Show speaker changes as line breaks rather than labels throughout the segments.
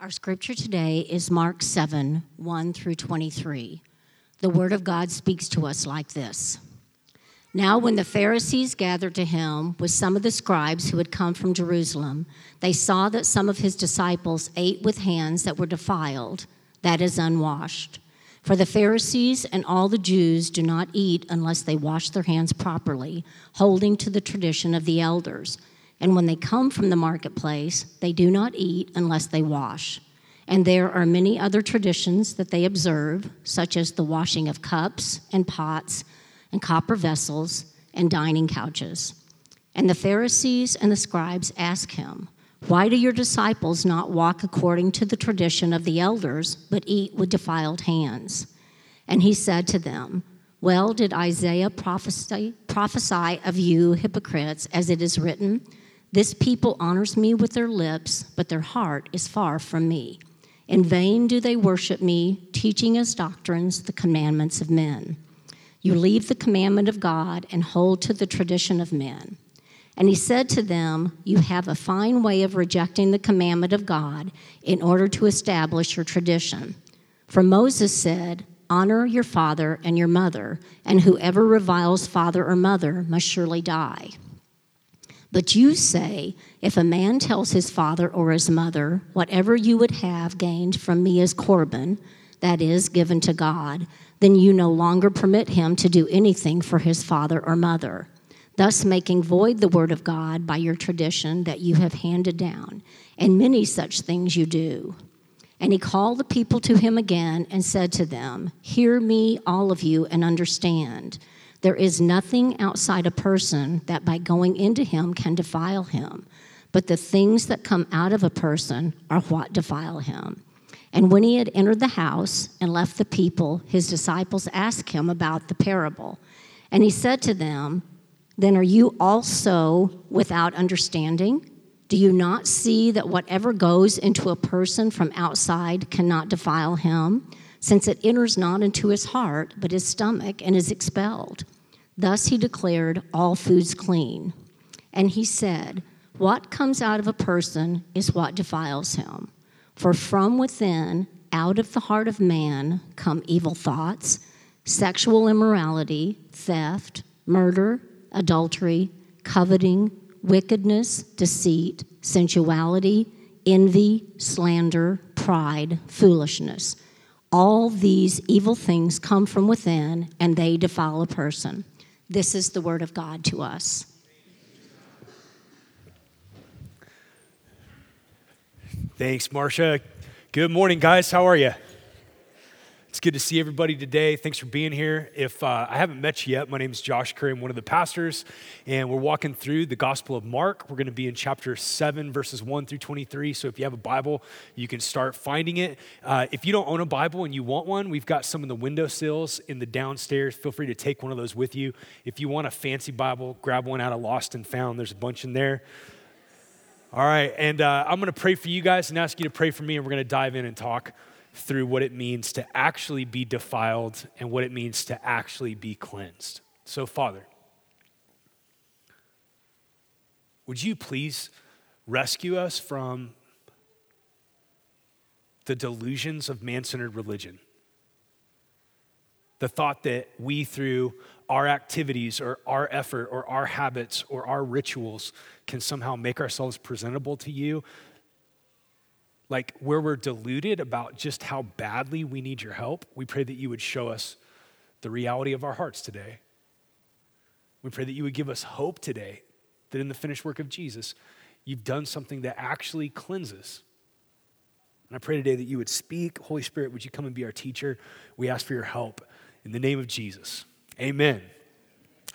Our scripture today is Mark 7 1 through 23. The word of God speaks to us like this Now, when the Pharisees gathered to him with some of the scribes who had come from Jerusalem, they saw that some of his disciples ate with hands that were defiled, that is, unwashed. For the Pharisees and all the Jews do not eat unless they wash their hands properly, holding to the tradition of the elders. And when they come from the marketplace, they do not eat unless they wash. And there are many other traditions that they observe, such as the washing of cups and pots and copper vessels and dining couches. And the Pharisees and the scribes ask him, Why do your disciples not walk according to the tradition of the elders, but eat with defiled hands? And he said to them, Well, did Isaiah prophesy, prophesy of you hypocrites, as it is written? This people honors me with their lips, but their heart is far from me. In vain do they worship me, teaching as doctrines the commandments of men. You leave the commandment of God and hold to the tradition of men. And he said to them, You have a fine way of rejecting the commandment of God in order to establish your tradition. For Moses said, Honor your father and your mother, and whoever reviles father or mother must surely die. But you say, if a man tells his father or his mother, whatever you would have gained from me is Corban, that is, given to God, then you no longer permit him to do anything for his father or mother, thus making void the word of God by your tradition that you have handed down. And many such things you do. And he called the people to him again and said to them, Hear me, all of you, and understand. There is nothing outside a person that by going into him can defile him, but the things that come out of a person are what defile him. And when he had entered the house and left the people, his disciples asked him about the parable. And he said to them, Then are you also without understanding? Do you not see that whatever goes into a person from outside cannot defile him? Since it enters not into his heart, but his stomach, and is expelled. Thus he declared all foods clean. And he said, What comes out of a person is what defiles him. For from within, out of the heart of man, come evil thoughts, sexual immorality, theft, murder, adultery, coveting, wickedness, deceit, sensuality, envy, slander, pride, foolishness. All these evil things come from within and they defile a person. This is the word of God to us.
Thanks, Marcia. Good morning, guys. How are you? It's good to see everybody today. Thanks for being here. If uh, I haven't met you yet, my name is Josh Curry. I'm one of the pastors, and we're walking through the Gospel of Mark. We're going to be in chapter 7, verses 1 through 23. So if you have a Bible, you can start finding it. Uh, if you don't own a Bible and you want one, we've got some in the window windowsills in the downstairs. Feel free to take one of those with you. If you want a fancy Bible, grab one out of Lost and Found. There's a bunch in there. All right, and uh, I'm going to pray for you guys and ask you to pray for me, and we're going to dive in and talk through what it means to actually be defiled and what it means to actually be cleansed. So, Father, would you please rescue us from the delusions of man centered religion? The thought that we, through our activities or our effort or our habits or our rituals, can somehow make ourselves presentable to you like where we're deluded about just how badly we need your help, we pray that you would show us the reality of our hearts today. We pray that you would give us hope today that in the finished work of Jesus, you've done something that actually cleanses. And I pray today that you would speak. Holy Spirit, would you come and be our teacher? We ask for your help in the name of Jesus. Amen.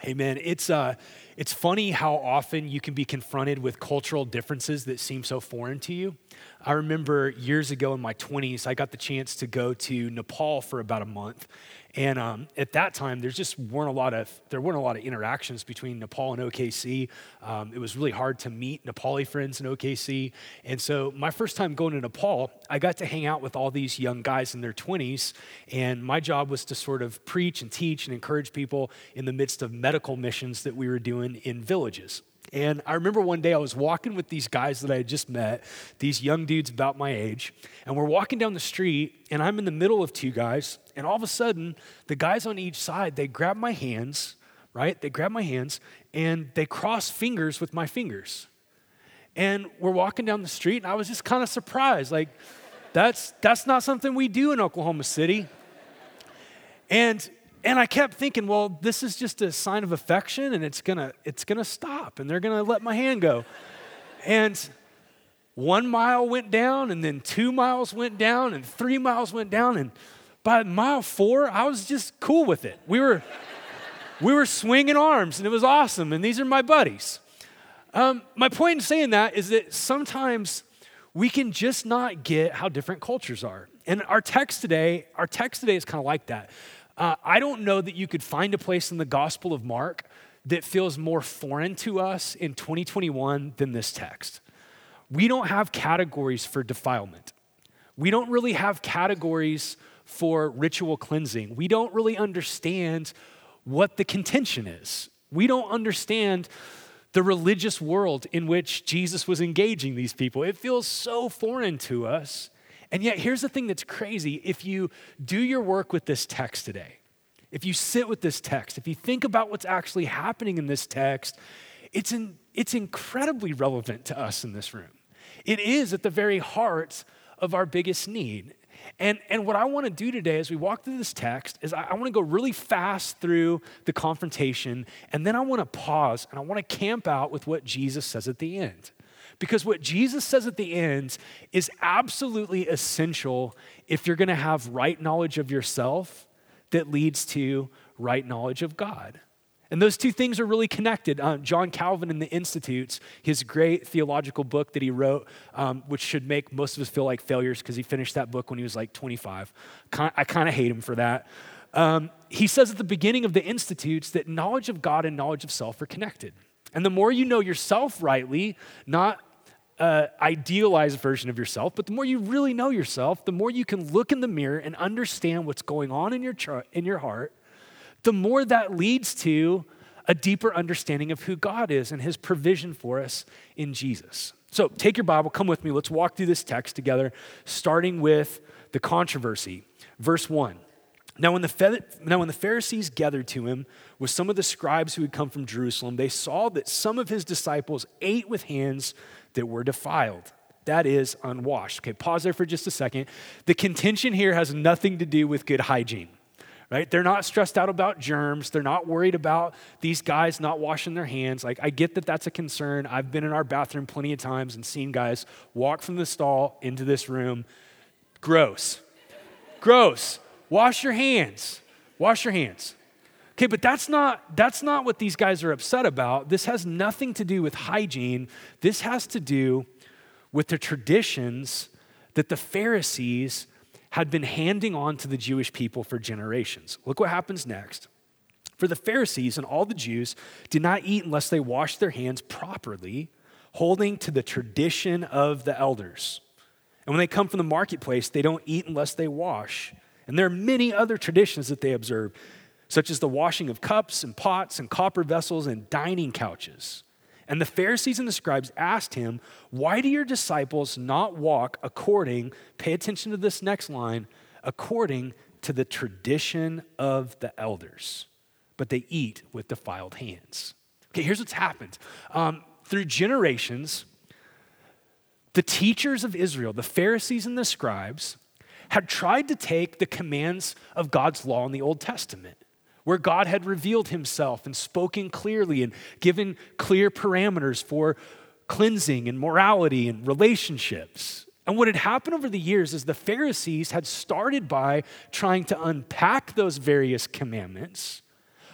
Amen. It's, uh, it's funny how often you can be confronted with cultural differences that seem so foreign to you. I remember years ago in my 20s, I got the chance to go to Nepal for about a month. And um, at that time, there just weren't a lot of there weren't a lot of interactions between Nepal and OKC. Um, it was really hard to meet Nepali friends in OKC. And so, my first time going to Nepal, I got to hang out with all these young guys in their 20s, and my job was to sort of preach and teach and encourage people in the midst of medical missions that we were doing in villages. And I remember one day I was walking with these guys that I had just met, these young dudes about my age, and we're walking down the street, and I'm in the middle of two guys, and all of a sudden, the guys on each side, they grab my hands, right? They grab my hands, and they cross fingers with my fingers. And we're walking down the street, and I was just kind of surprised. Like, that's, that's not something we do in Oklahoma City. And and I kept thinking, well, this is just a sign of affection and it's gonna, it's gonna stop and they're gonna let my hand go. and one mile went down and then two miles went down and three miles went down. And by mile four, I was just cool with it. We were, we were swinging arms and it was awesome. And these are my buddies. Um, my point in saying that is that sometimes we can just not get how different cultures are. And our text today, our text today is kind of like that. Uh, I don't know that you could find a place in the Gospel of Mark that feels more foreign to us in 2021 than this text. We don't have categories for defilement. We don't really have categories for ritual cleansing. We don't really understand what the contention is. We don't understand the religious world in which Jesus was engaging these people. It feels so foreign to us. And yet, here's the thing that's crazy. If you do your work with this text today, if you sit with this text, if you think about what's actually happening in this text, it's, in, it's incredibly relevant to us in this room. It is at the very heart of our biggest need. And, and what I want to do today as we walk through this text is I, I want to go really fast through the confrontation, and then I want to pause and I want to camp out with what Jesus says at the end. Because what Jesus says at the end is absolutely essential if you're going to have right knowledge of yourself that leads to right knowledge of God. And those two things are really connected. Uh, John Calvin in the Institutes, his great theological book that he wrote, um, which should make most of us feel like failures because he finished that book when he was like 25. I kind of hate him for that. Um, he says at the beginning of the Institutes that knowledge of God and knowledge of self are connected. And the more you know yourself rightly, not uh, idealized version of yourself, but the more you really know yourself, the more you can look in the mirror and understand what's going on in your, char- in your heart, the more that leads to a deeper understanding of who God is and his provision for us in Jesus. So take your Bible, come with me. Let's walk through this text together, starting with the controversy. Verse 1. Now when, the, now, when the Pharisees gathered to him with some of the scribes who had come from Jerusalem, they saw that some of his disciples ate with hands that were defiled. That is unwashed. Okay, pause there for just a second. The contention here has nothing to do with good hygiene, right? They're not stressed out about germs. They're not worried about these guys not washing their hands. Like, I get that that's a concern. I've been in our bathroom plenty of times and seen guys walk from the stall into this room. Gross. Gross. Wash your hands. Wash your hands. Okay, but that's not, that's not what these guys are upset about. This has nothing to do with hygiene. This has to do with the traditions that the Pharisees had been handing on to the Jewish people for generations. Look what happens next. For the Pharisees and all the Jews did not eat unless they washed their hands properly, holding to the tradition of the elders. And when they come from the marketplace, they don't eat unless they wash. And there are many other traditions that they observe, such as the washing of cups and pots and copper vessels and dining couches. And the Pharisees and the scribes asked him, Why do your disciples not walk according, pay attention to this next line, according to the tradition of the elders, but they eat with defiled hands? Okay, here's what's happened. Um, through generations, the teachers of Israel, the Pharisees and the scribes, had tried to take the commands of God's law in the Old Testament, where God had revealed himself and spoken clearly and given clear parameters for cleansing and morality and relationships. And what had happened over the years is the Pharisees had started by trying to unpack those various commandments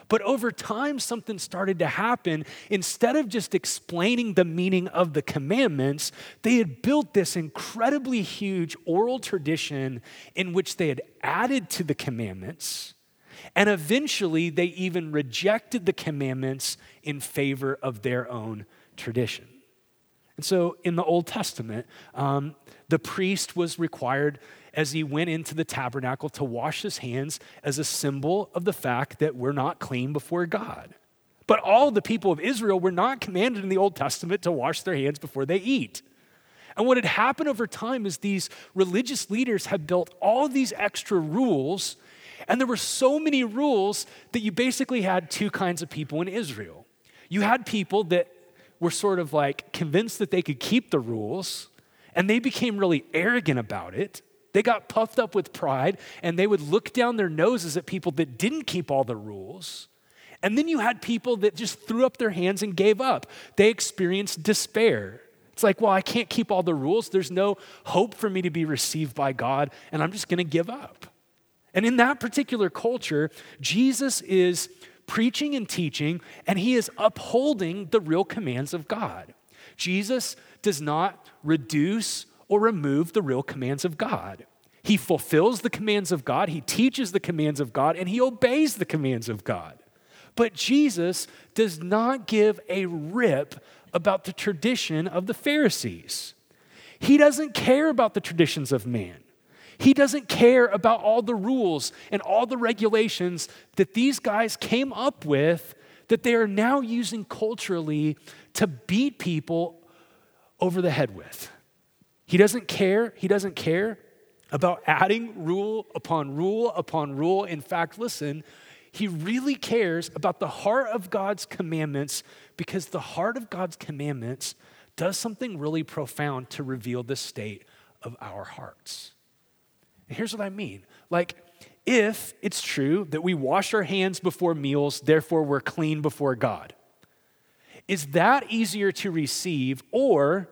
but over time, something started to happen. Instead of just explaining the meaning of the commandments, they had built this incredibly huge oral tradition in which they had added to the commandments. And eventually, they even rejected the commandments in favor of their own tradition. And so, in the Old Testament, um, the priest was required as he went into the tabernacle to wash his hands as a symbol of the fact that we're not clean before God. But all the people of Israel were not commanded in the Old Testament to wash their hands before they eat. And what had happened over time is these religious leaders had built all these extra rules, and there were so many rules that you basically had two kinds of people in Israel. You had people that were sort of like convinced that they could keep the rules, and they became really arrogant about it. They got puffed up with pride, and they would look down their noses at people that didn't keep all the rules. And then you had people that just threw up their hands and gave up. They experienced despair. It's like, well, I can't keep all the rules. There's no hope for me to be received by God, and I'm just going to give up. And in that particular culture, Jesus is preaching and teaching, and he is upholding the real commands of God. Jesus does not reduce or remove the real commands of God. He fulfills the commands of God, he teaches the commands of God, and he obeys the commands of God. But Jesus does not give a rip about the tradition of the Pharisees. He doesn't care about the traditions of man. He doesn't care about all the rules and all the regulations that these guys came up with that they are now using culturally to beat people over the head with. He doesn't care. He doesn't care about adding rule upon rule upon rule. In fact, listen, he really cares about the heart of God's commandments because the heart of God's commandments does something really profound to reveal the state of our hearts. And here's what I mean like, if it's true that we wash our hands before meals, therefore we're clean before God, is that easier to receive or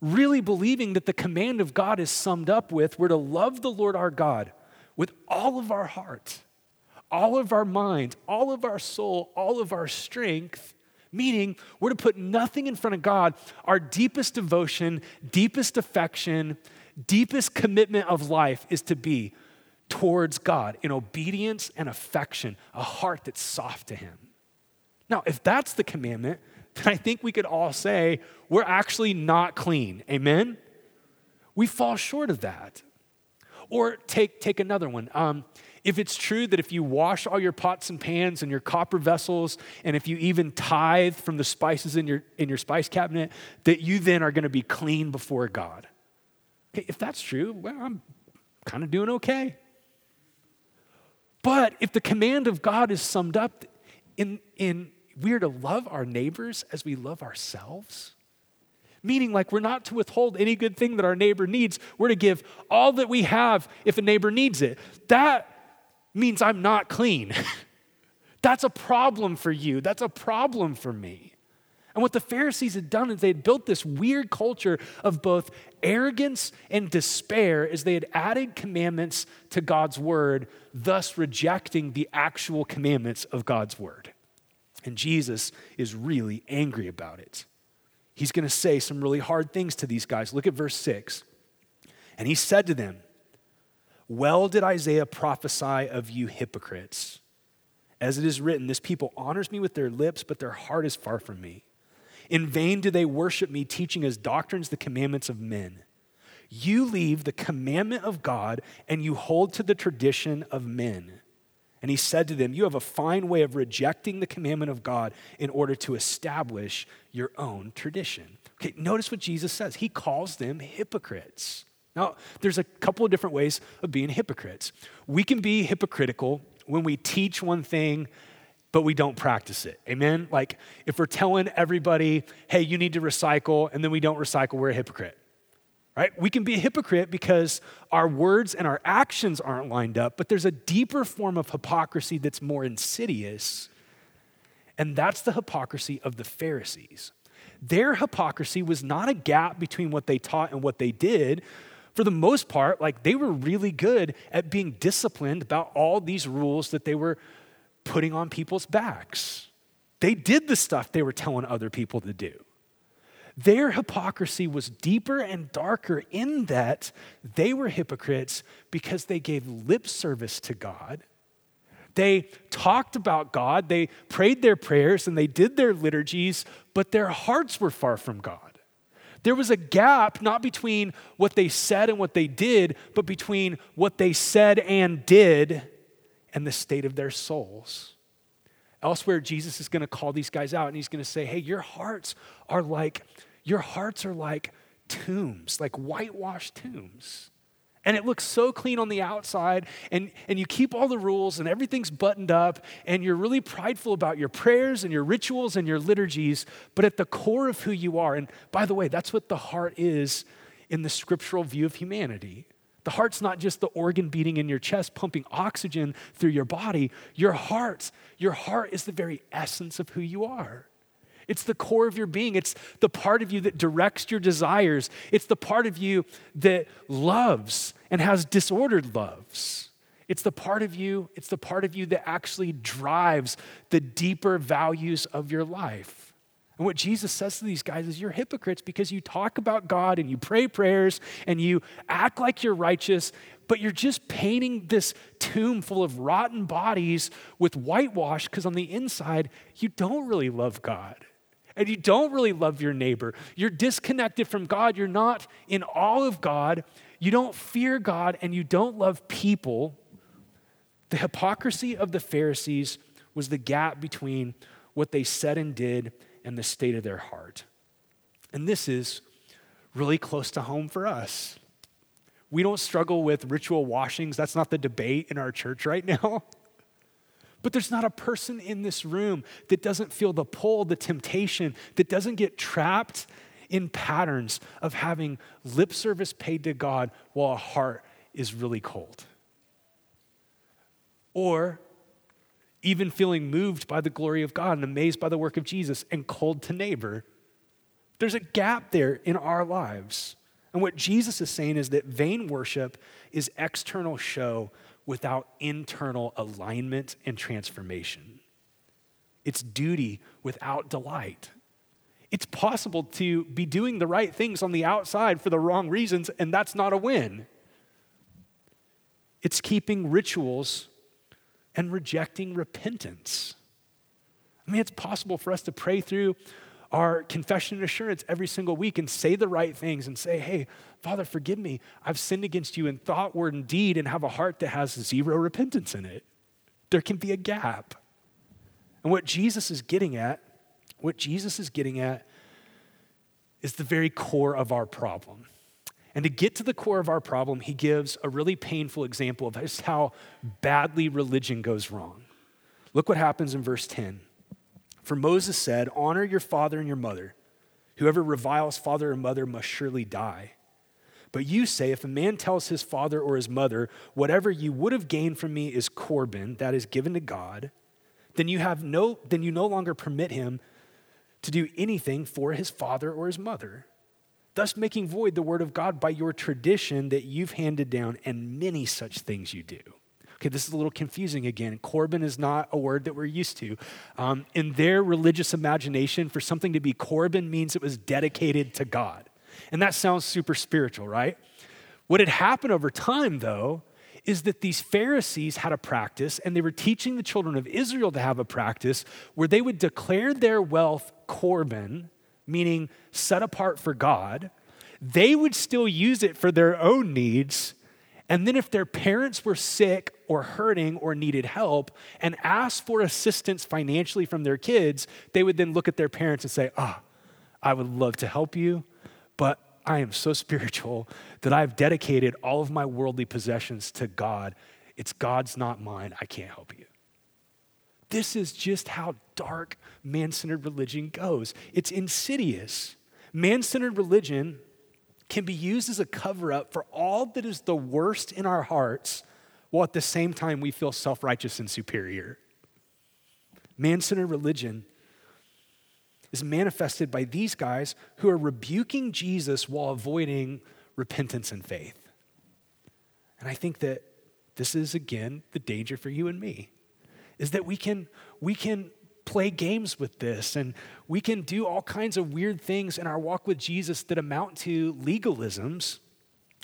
really believing that the command of God is summed up with we're to love the Lord our God with all of our heart, all of our mind, all of our soul, all of our strength, meaning we're to put nothing in front of God. Our deepest devotion, deepest affection, deepest commitment of life is to be towards God in obedience and affection, a heart that's soft to Him. Now, if that's the commandment, then I think we could all say we're actually not clean. Amen? We fall short of that. Or take, take another one. Um, if it's true that if you wash all your pots and pans and your copper vessels, and if you even tithe from the spices in your, in your spice cabinet, that you then are going to be clean before God. Okay, if that's true, well, I'm kind of doing okay. But if the command of God is summed up in, in we are to love our neighbors as we love ourselves, meaning like we're not to withhold any good thing that our neighbor needs, we're to give all that we have if a neighbor needs it. That means I'm not clean. That's a problem for you. That's a problem for me. And what the Pharisees had done is they had built this weird culture of both arrogance and despair as they had added commandments to God's word, thus rejecting the actual commandments of God's word. And Jesus is really angry about it. He's going to say some really hard things to these guys. Look at verse 6. And he said to them, well did Isaiah prophesy of you hypocrites. As it is written, this people honors me with their lips, but their heart is far from me. In vain do they worship me, teaching as doctrines the commandments of men. You leave the commandment of God and you hold to the tradition of men. And he said to them, You have a fine way of rejecting the commandment of God in order to establish your own tradition. Okay, notice what Jesus says. He calls them hypocrites. Now, there's a couple of different ways of being hypocrites. We can be hypocritical when we teach one thing, but we don't practice it. Amen? Like if we're telling everybody, hey, you need to recycle, and then we don't recycle, we're a hypocrite. Right? We can be a hypocrite because our words and our actions aren't lined up, but there's a deeper form of hypocrisy that's more insidious, and that's the hypocrisy of the Pharisees. Their hypocrisy was not a gap between what they taught and what they did, for the most part, like they were really good at being disciplined about all these rules that they were putting on people's backs. They did the stuff they were telling other people to do. Their hypocrisy was deeper and darker in that they were hypocrites because they gave lip service to God. They talked about God, they prayed their prayers, and they did their liturgies, but their hearts were far from God. There was a gap not between what they said and what they did, but between what they said and did and the state of their souls. Elsewhere, Jesus is going to call these guys out and he's going to say, hey, your hearts are like, your hearts are like tombs, like whitewashed tombs. And it looks so clean on the outside, and, and you keep all the rules, and everything's buttoned up, and you're really prideful about your prayers and your rituals and your liturgies. But at the core of who you are, and by the way, that's what the heart is in the scriptural view of humanity. The heart's not just the organ beating in your chest, pumping oxygen through your body. Your heart, your heart is the very essence of who you are. It's the core of your being. It's the part of you that directs your desires. It's the part of you that loves and has disordered loves. It's the part of you, it's the part of you that actually drives the deeper values of your life. And what Jesus says to these guys is you're hypocrites because you talk about God and you pray prayers and you act like you're righteous, but you're just painting this tomb full of rotten bodies with whitewash because on the inside, you don't really love God and you don't really love your neighbor. You're disconnected from God. You're not in awe of God. You don't fear God and you don't love people. The hypocrisy of the Pharisees was the gap between what they said and did and the state of their heart. And this is really close to home for us. We don't struggle with ritual washings. That's not the debate in our church right now. But there's not a person in this room that doesn't feel the pull, the temptation, that doesn't get trapped in patterns of having lip service paid to God while a heart is really cold. Or even feeling moved by the glory of God and amazed by the work of Jesus and cold to neighbor. There's a gap there in our lives. And what Jesus is saying is that vain worship is external show without internal alignment and transformation. It's duty without delight. It's possible to be doing the right things on the outside for the wrong reasons, and that's not a win. It's keeping rituals and rejecting repentance. I mean, it's possible for us to pray through our confession and assurance every single week and say the right things and say, hey, Father, forgive me. I've sinned against you in thought, word, and deed, and have a heart that has zero repentance in it. There can be a gap. And what Jesus is getting at, what Jesus is getting at, is the very core of our problem. And to get to the core of our problem, he gives a really painful example of just how badly religion goes wrong. Look what happens in verse 10. For Moses said, Honor your father and your mother. Whoever reviles father or mother must surely die. But you say, if a man tells his father or his mother, Whatever you would have gained from me is Corban, that is given to God, then you, have no, then you no longer permit him to do anything for his father or his mother, thus making void the word of God by your tradition that you've handed down, and many such things you do. Okay, this is a little confusing again. Corban is not a word that we're used to. Um, in their religious imagination, for something to be Corban means it was dedicated to God. And that sounds super spiritual, right? What had happened over time, though, is that these Pharisees had a practice, and they were teaching the children of Israel to have a practice where they would declare their wealth Corban, meaning set apart for God. They would still use it for their own needs, and then, if their parents were sick or hurting or needed help and asked for assistance financially from their kids, they would then look at their parents and say, Ah, oh, I would love to help you, but I am so spiritual that I've dedicated all of my worldly possessions to God. It's God's, not mine. I can't help you. This is just how dark man centered religion goes. It's insidious. Man centered religion can be used as a cover up for all that is the worst in our hearts, while at the same time we feel self righteous and superior. Man centered religion is manifested by these guys who are rebuking Jesus while avoiding repentance and faith. And I think that this is again the danger for you and me is that we can we can play games with this and we can do all kinds of weird things in our walk with Jesus that amount to legalisms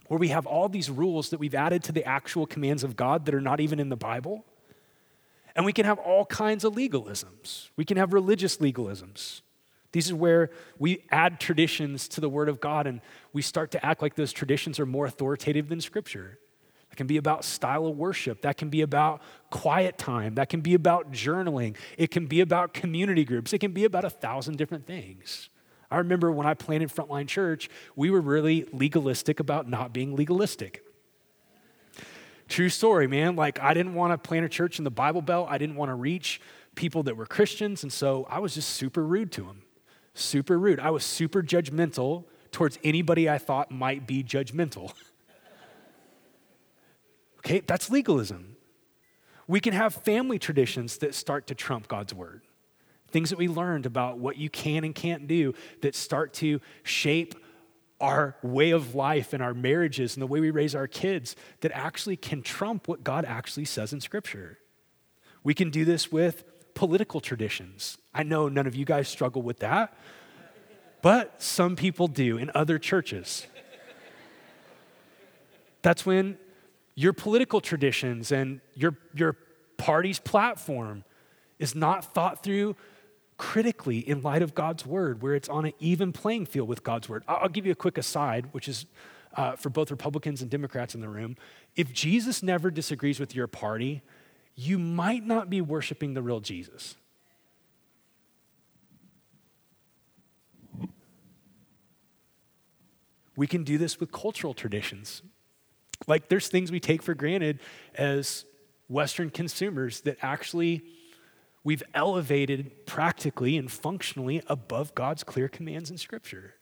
where we have all these rules that we've added to the actual commands of God that are not even in the Bible. And we can have all kinds of legalisms. We can have religious legalisms. These is where we add traditions to the Word of God and we start to act like those traditions are more authoritative than Scripture. That can be about style of worship. That can be about quiet time. That can be about journaling. It can be about community groups. It can be about a thousand different things. I remember when I planted Frontline Church, we were really legalistic about not being legalistic. True story, man. Like, I didn't want to plant a church in the Bible Belt. I didn't want to reach people that were Christians. And so I was just super rude to them. Super rude. I was super judgmental towards anybody I thought might be judgmental. okay, that's legalism. We can have family traditions that start to trump God's word. Things that we learned about what you can and can't do that start to shape our way of life and our marriages and the way we raise our kids that actually can trump what God actually says in Scripture. We can do this with political traditions. I know none of you guys struggle with that, but some people do in other churches. That's when your political traditions and your, your party's platform is not thought through critically in light of God's word, where it's on an even playing field with God's word. I'll give you a quick aside, which is uh, for both Republicans and Democrats in the room. If Jesus never disagrees with your party, you might not be worshiping the real Jesus. We can do this with cultural traditions. Like there's things we take for granted as Western consumers that actually we've elevated practically and functionally above God's clear commands in Scripture.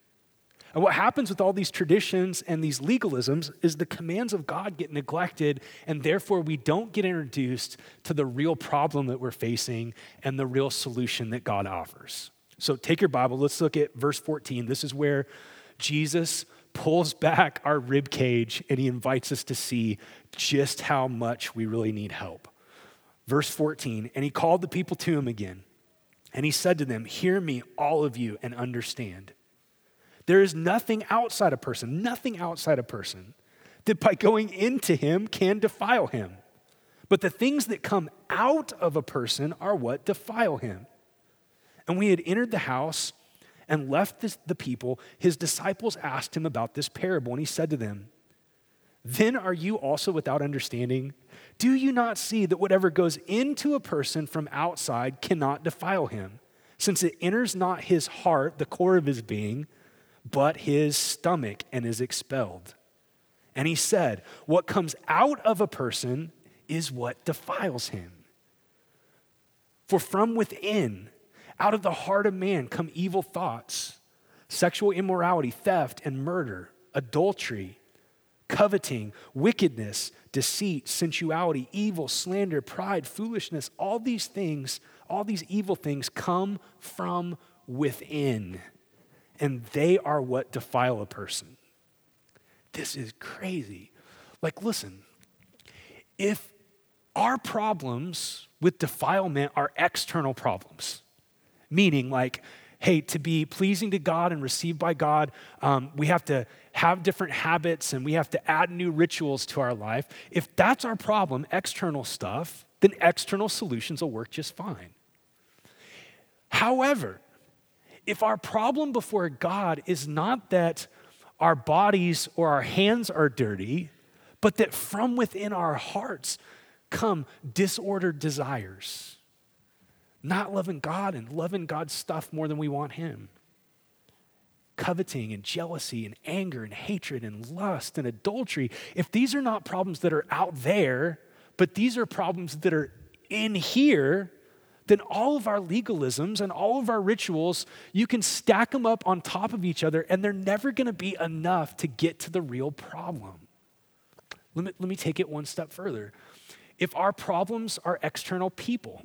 And what happens with all these traditions and these legalisms is the commands of God get neglected, and therefore we don't get introduced to the real problem that we're facing and the real solution that God offers. So take your Bible, let's look at verse 14. This is where Jesus pulls back our rib cage and he invites us to see just how much we really need help. Verse 14, and he called the people to him again, and he said to them, Hear me, all of you, and understand. There is nothing outside a person, nothing outside a person, that by going into him can defile him. But the things that come out of a person are what defile him. And we had entered the house and left the people. His disciples asked him about this parable, and he said to them, Then are you also without understanding? Do you not see that whatever goes into a person from outside cannot defile him, since it enters not his heart, the core of his being, but his stomach, and is expelled? And he said, What comes out of a person is what defiles him. For from within, out of the heart of man, come evil thoughts, sexual immorality, theft, and murder, adultery coveting, wickedness, deceit, sensuality, evil, slander, pride, foolishness, all these things, all these evil things come from within, and they are what defile a person. This is crazy. Like, listen, if our problems with defilement are external problems, meaning like hey, to be pleasing to God and received by God, um, we have to have different habits and we have to add new rituals to our life. If that's our problem, external stuff, then external solutions will work just fine. However, if our problem before God is not that our bodies or our hands are dirty, but that from within our hearts come disordered desires, not loving God and loving God's stuff more than we want Him. Coveting and jealousy and anger and hatred and lust and adultery, if these are not problems that are out there, but these are problems that are in here, then all of our legalisms and all of our rituals, you can stack them up on top of each other, and they're never gonna be enough to get to the real problem. Let me, let me take it one step further. If our problems are external people,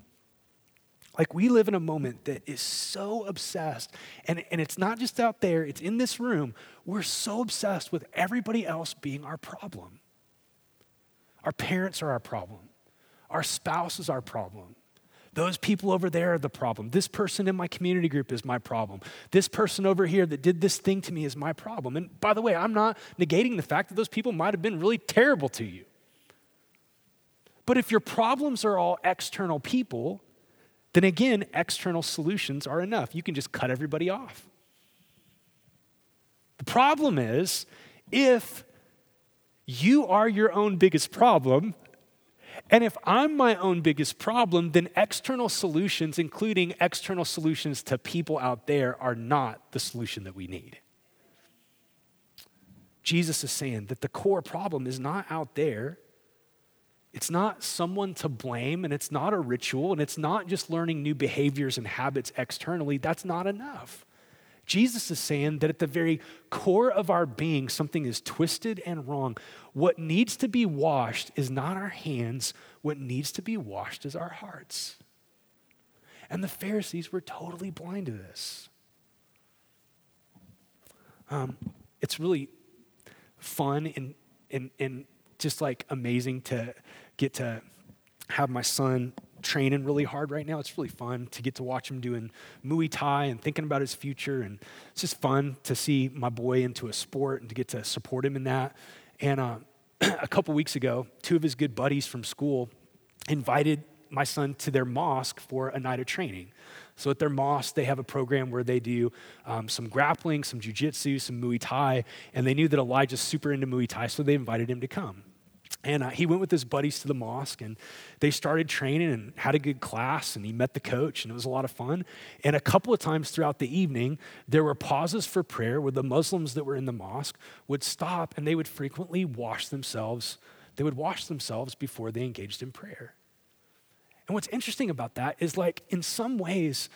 like we live in a moment that is so obsessed, and, and it's not just out there, it's in this room. We're so obsessed with everybody else being our problem. Our parents are our problem, our spouse is our problem. Those people over there are the problem. This person in my community group is my problem. This person over here that did this thing to me is my problem. And by the way, I'm not negating the fact that those people might have been really terrible to you. But if your problems are all external people, then again, external solutions are enough. You can just cut everybody off. The problem is if you are your own biggest problem. And if I'm my own biggest problem, then external solutions, including external solutions to people out there, are not the solution that we need. Jesus is saying that the core problem is not out there. It's not someone to blame, and it's not a ritual, and it's not just learning new behaviors and habits externally. That's not enough. Jesus is saying that at the very core of our being, something is twisted and wrong. What needs to be washed is not our hands, what needs to be washed is our hearts. And the Pharisees were totally blind to this. Um, it's really fun and, and, and just like amazing to get to have my son training really hard right now. It's really fun to get to watch him doing Muay Thai and thinking about his future. And it's just fun to see my boy into a sport and to get to support him in that. And uh, a couple weeks ago, two of his good buddies from school invited my son to their mosque for a night of training. So at their mosque, they have a program where they do um, some grappling, some jujitsu, some Muay Thai, and they knew that Elijah's super into Muay Thai, so they invited him to come. And uh, he went with his buddies to the mosque and they started training and had a good class and he met the coach and it was a lot of fun. And a couple of times throughout the evening, there were pauses for prayer where the Muslims that were in the mosque would stop and they would frequently wash themselves. They would wash themselves before they engaged in prayer. And what's interesting about that is like in some ways,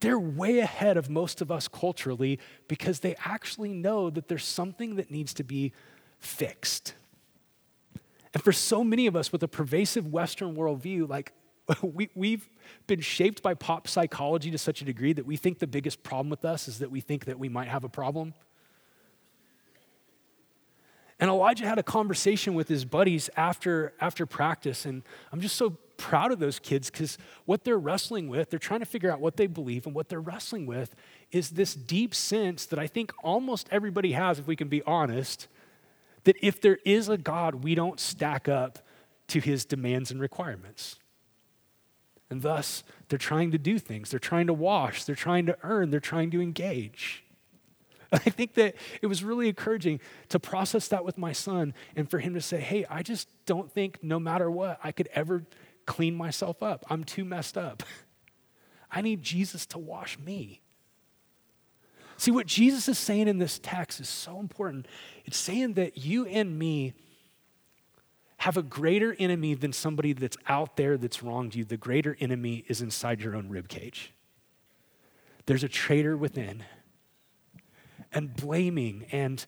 they're way ahead of most of us culturally because they actually know that there's something that needs to be fixed and for so many of us with a pervasive Western worldview, like we, we've been shaped by pop psychology to such a degree that we think the biggest problem with us is that we think that we might have a problem. And Elijah had a conversation with his buddies after, after practice, and I'm just so proud of those kids because what they're wrestling with, they're trying to figure out what they believe, and what they're wrestling with is this deep sense that I think almost everybody has, if we can be honest, that if there is a God, we don't stack up to his demands and requirements. And thus, they're trying to do things. They're trying to wash. They're trying to earn. They're trying to engage. I think that it was really encouraging to process that with my son and for him to say, hey, I just don't think no matter what I could ever clean myself up. I'm too messed up. I need Jesus to wash me. See, what Jesus is saying in this text is so important. It's saying that you and me have a greater enemy than somebody that's out there that's wronged you. The greater enemy is inside your own ribcage. There's a traitor within. And blaming and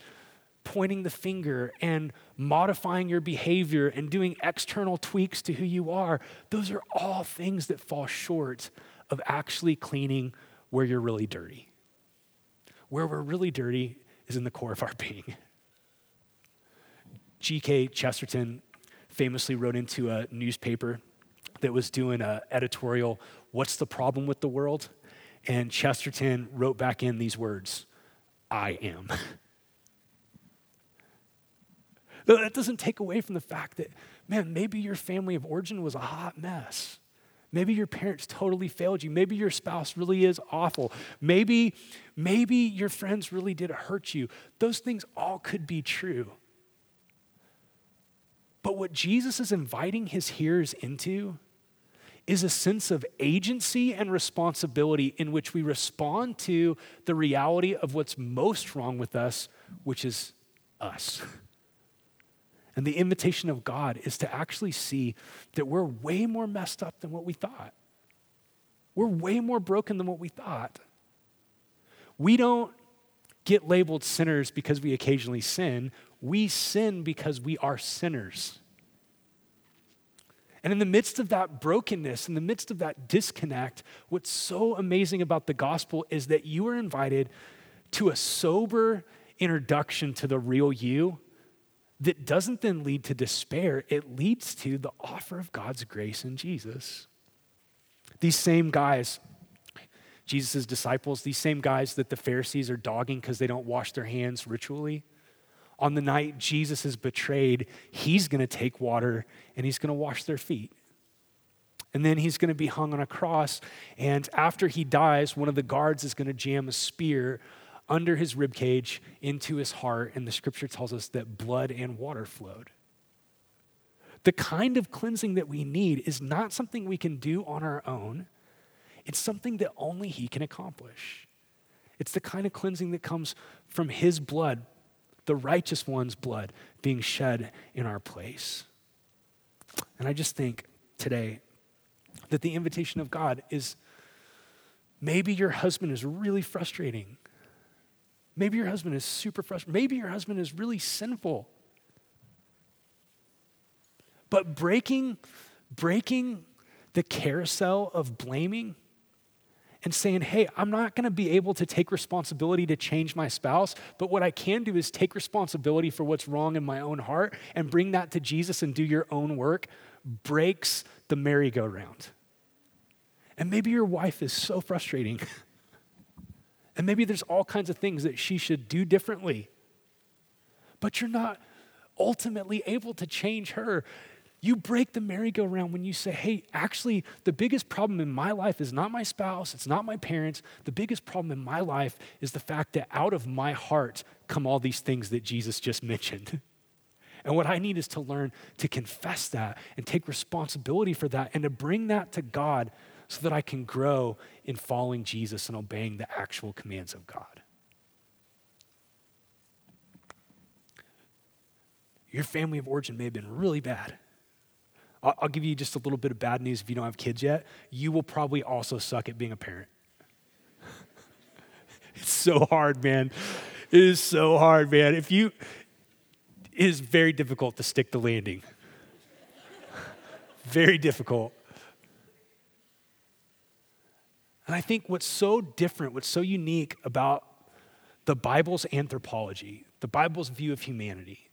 pointing the finger and modifying your behavior and doing external tweaks to who you are, those are all things that fall short of actually cleaning where you're really dirty. Where we're really dirty is in the core of our being. G.K. Chesterton famously wrote into a newspaper that was doing an editorial, What's the problem with the world? And Chesterton wrote back in these words I am. that doesn't take away from the fact that, man, maybe your family of origin was a hot mess. Maybe your parents totally failed you. Maybe your spouse really is awful. Maybe, maybe your friends really did hurt you. Those things all could be true. But what Jesus is inviting his hearers into is a sense of agency and responsibility in which we respond to the reality of what's most wrong with us, which is us. And the invitation of God is to actually see that we're way more messed up than what we thought. We're way more broken than what we thought. We don't get labeled sinners because we occasionally sin. We sin because we are sinners. And in the midst of that brokenness, in the midst of that disconnect, what's so amazing about the gospel is that you are invited to a sober introduction to the real you that doesn't then lead to despair, it leads to the offer of God's grace in Jesus. These same guys, Jesus' disciples, these same guys that the Pharisees are dogging because they don't wash their hands ritually, on the night Jesus is betrayed, he's going to take water and he's going to wash their feet. And then he's going to be hung on a cross. And after he dies, one of the guards is going to jam a spear under his ribcage into his heart, and the scripture tells us that blood and water flowed. The kind of cleansing that we need is not something we can do on our own. It's something that only He can accomplish. It's the kind of cleansing that comes from His blood, the righteous one's blood, being shed in our place. And I just think today that the invitation of God is maybe your husband is really frustrating. Maybe your husband is super frustrated. Maybe your husband is really sinful. But breaking, breaking the carousel of blaming and saying, hey, I'm not going to be able to take responsibility to change my spouse, but what I can do is take responsibility for what's wrong in my own heart and bring that to Jesus and do your own work, breaks the merry-go-round. And maybe your wife is so frustrating. and maybe there's all kinds of things that she should do differently. But you're not ultimately able to change her. You break the merry-go-round when you say, hey, actually, the biggest problem in my life is not my spouse, it's not my parents. The biggest problem in my life is the fact that out of my heart come all these things that Jesus just mentioned. And what I need is to learn to confess that and take responsibility for that and to bring that to God so that I can grow in following Jesus and obeying the actual commands of God. Your family of origin may have been really bad. I'll, give you just a little bit of bad news if you don't have kids yet. You will probably also suck at being a parent. it's so hard, man. It is so hard, man. If you, it is very difficult to stick the landing. very difficult. And I think what's so different, what's so unique about the Bible's anthropology, the Bible's view of humanity,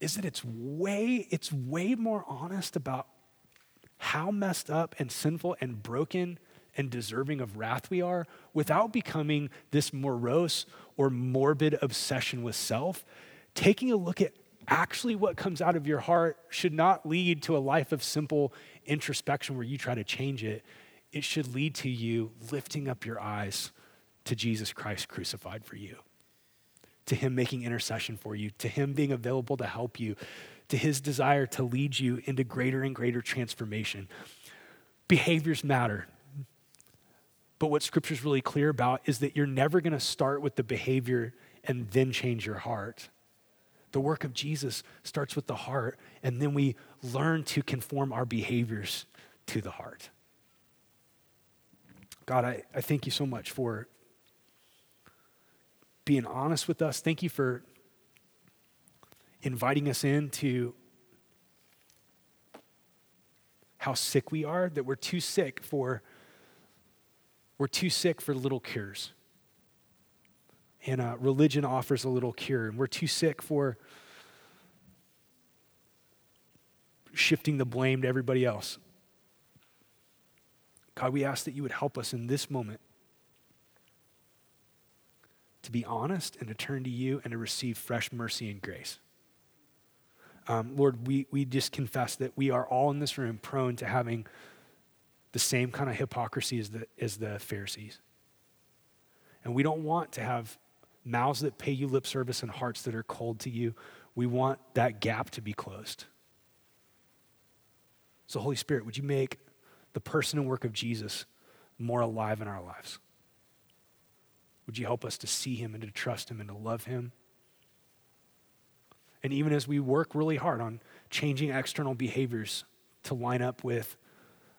is that it's way, it's way more honest about how messed up and sinful and broken and deserving of wrath we are without becoming this morose or morbid obsession with self. Taking a look at actually what comes out of your heart should not lead to a life of simple introspection where you try to change it. It should lead to you lifting up your eyes to Jesus Christ crucified for you to Him making intercession for you, to Him being available to help you, to His desire to lead you into greater and greater transformation. Behaviors matter. But what Scripture's really clear about is that you're never going to start with the behavior and then change your heart. The work of Jesus starts with the heart, and then we learn to conform our behaviors to the heart. God, I, I thank you so much for being honest with us. Thank you for inviting us into how sick we are, that we're too sick for we're too sick for little cures. And uh, religion offers a little cure. And we're too sick for shifting the blame to everybody else. God, we ask that you would help us in this moment to be honest and to turn to you and to receive fresh mercy and grace. Um, Lord, we, we just confess that we are all in this room prone to having the same kind of hypocrisy as the, as the Pharisees. And we don't want to have mouths that pay you lip service and hearts that are cold to you. We want that gap to be closed. So, Holy Spirit, would you make the person and work of Jesus more alive in our lives? Would you help us to see him and to trust him and to love him? And even as we work really hard on changing external behaviors to line up with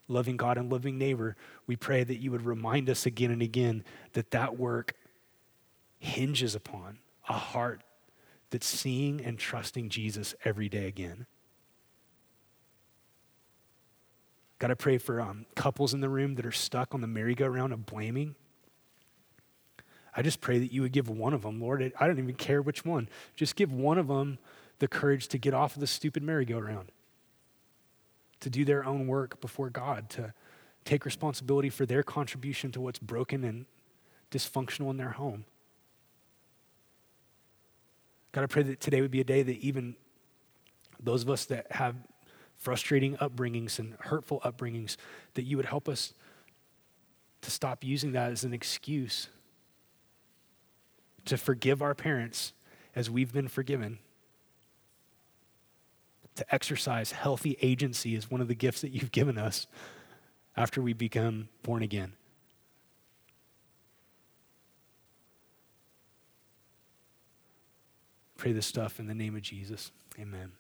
loving God and loving neighbor, we pray that you would remind us again and again that that work hinges upon a heart that's seeing and trusting Jesus every day again. God, I pray for um, couples in the room that are stuck on the merry-go-round of blaming. I just pray that you would give one of them, Lord, I don't even care which one, just give one of them the courage to get off of the stupid merry-go-round, to do their own work before God, to take responsibility for their contribution to what's broken and dysfunctional in their home. God, I pray that today would be a day that even those of us that have frustrating upbringings and hurtful upbringings, that you would help us to stop using that as an excuse to forgive our parents as we've been forgiven. To exercise healthy agency is one of the gifts that you've given us after we become born again. Pray this stuff in the name of Jesus. Amen.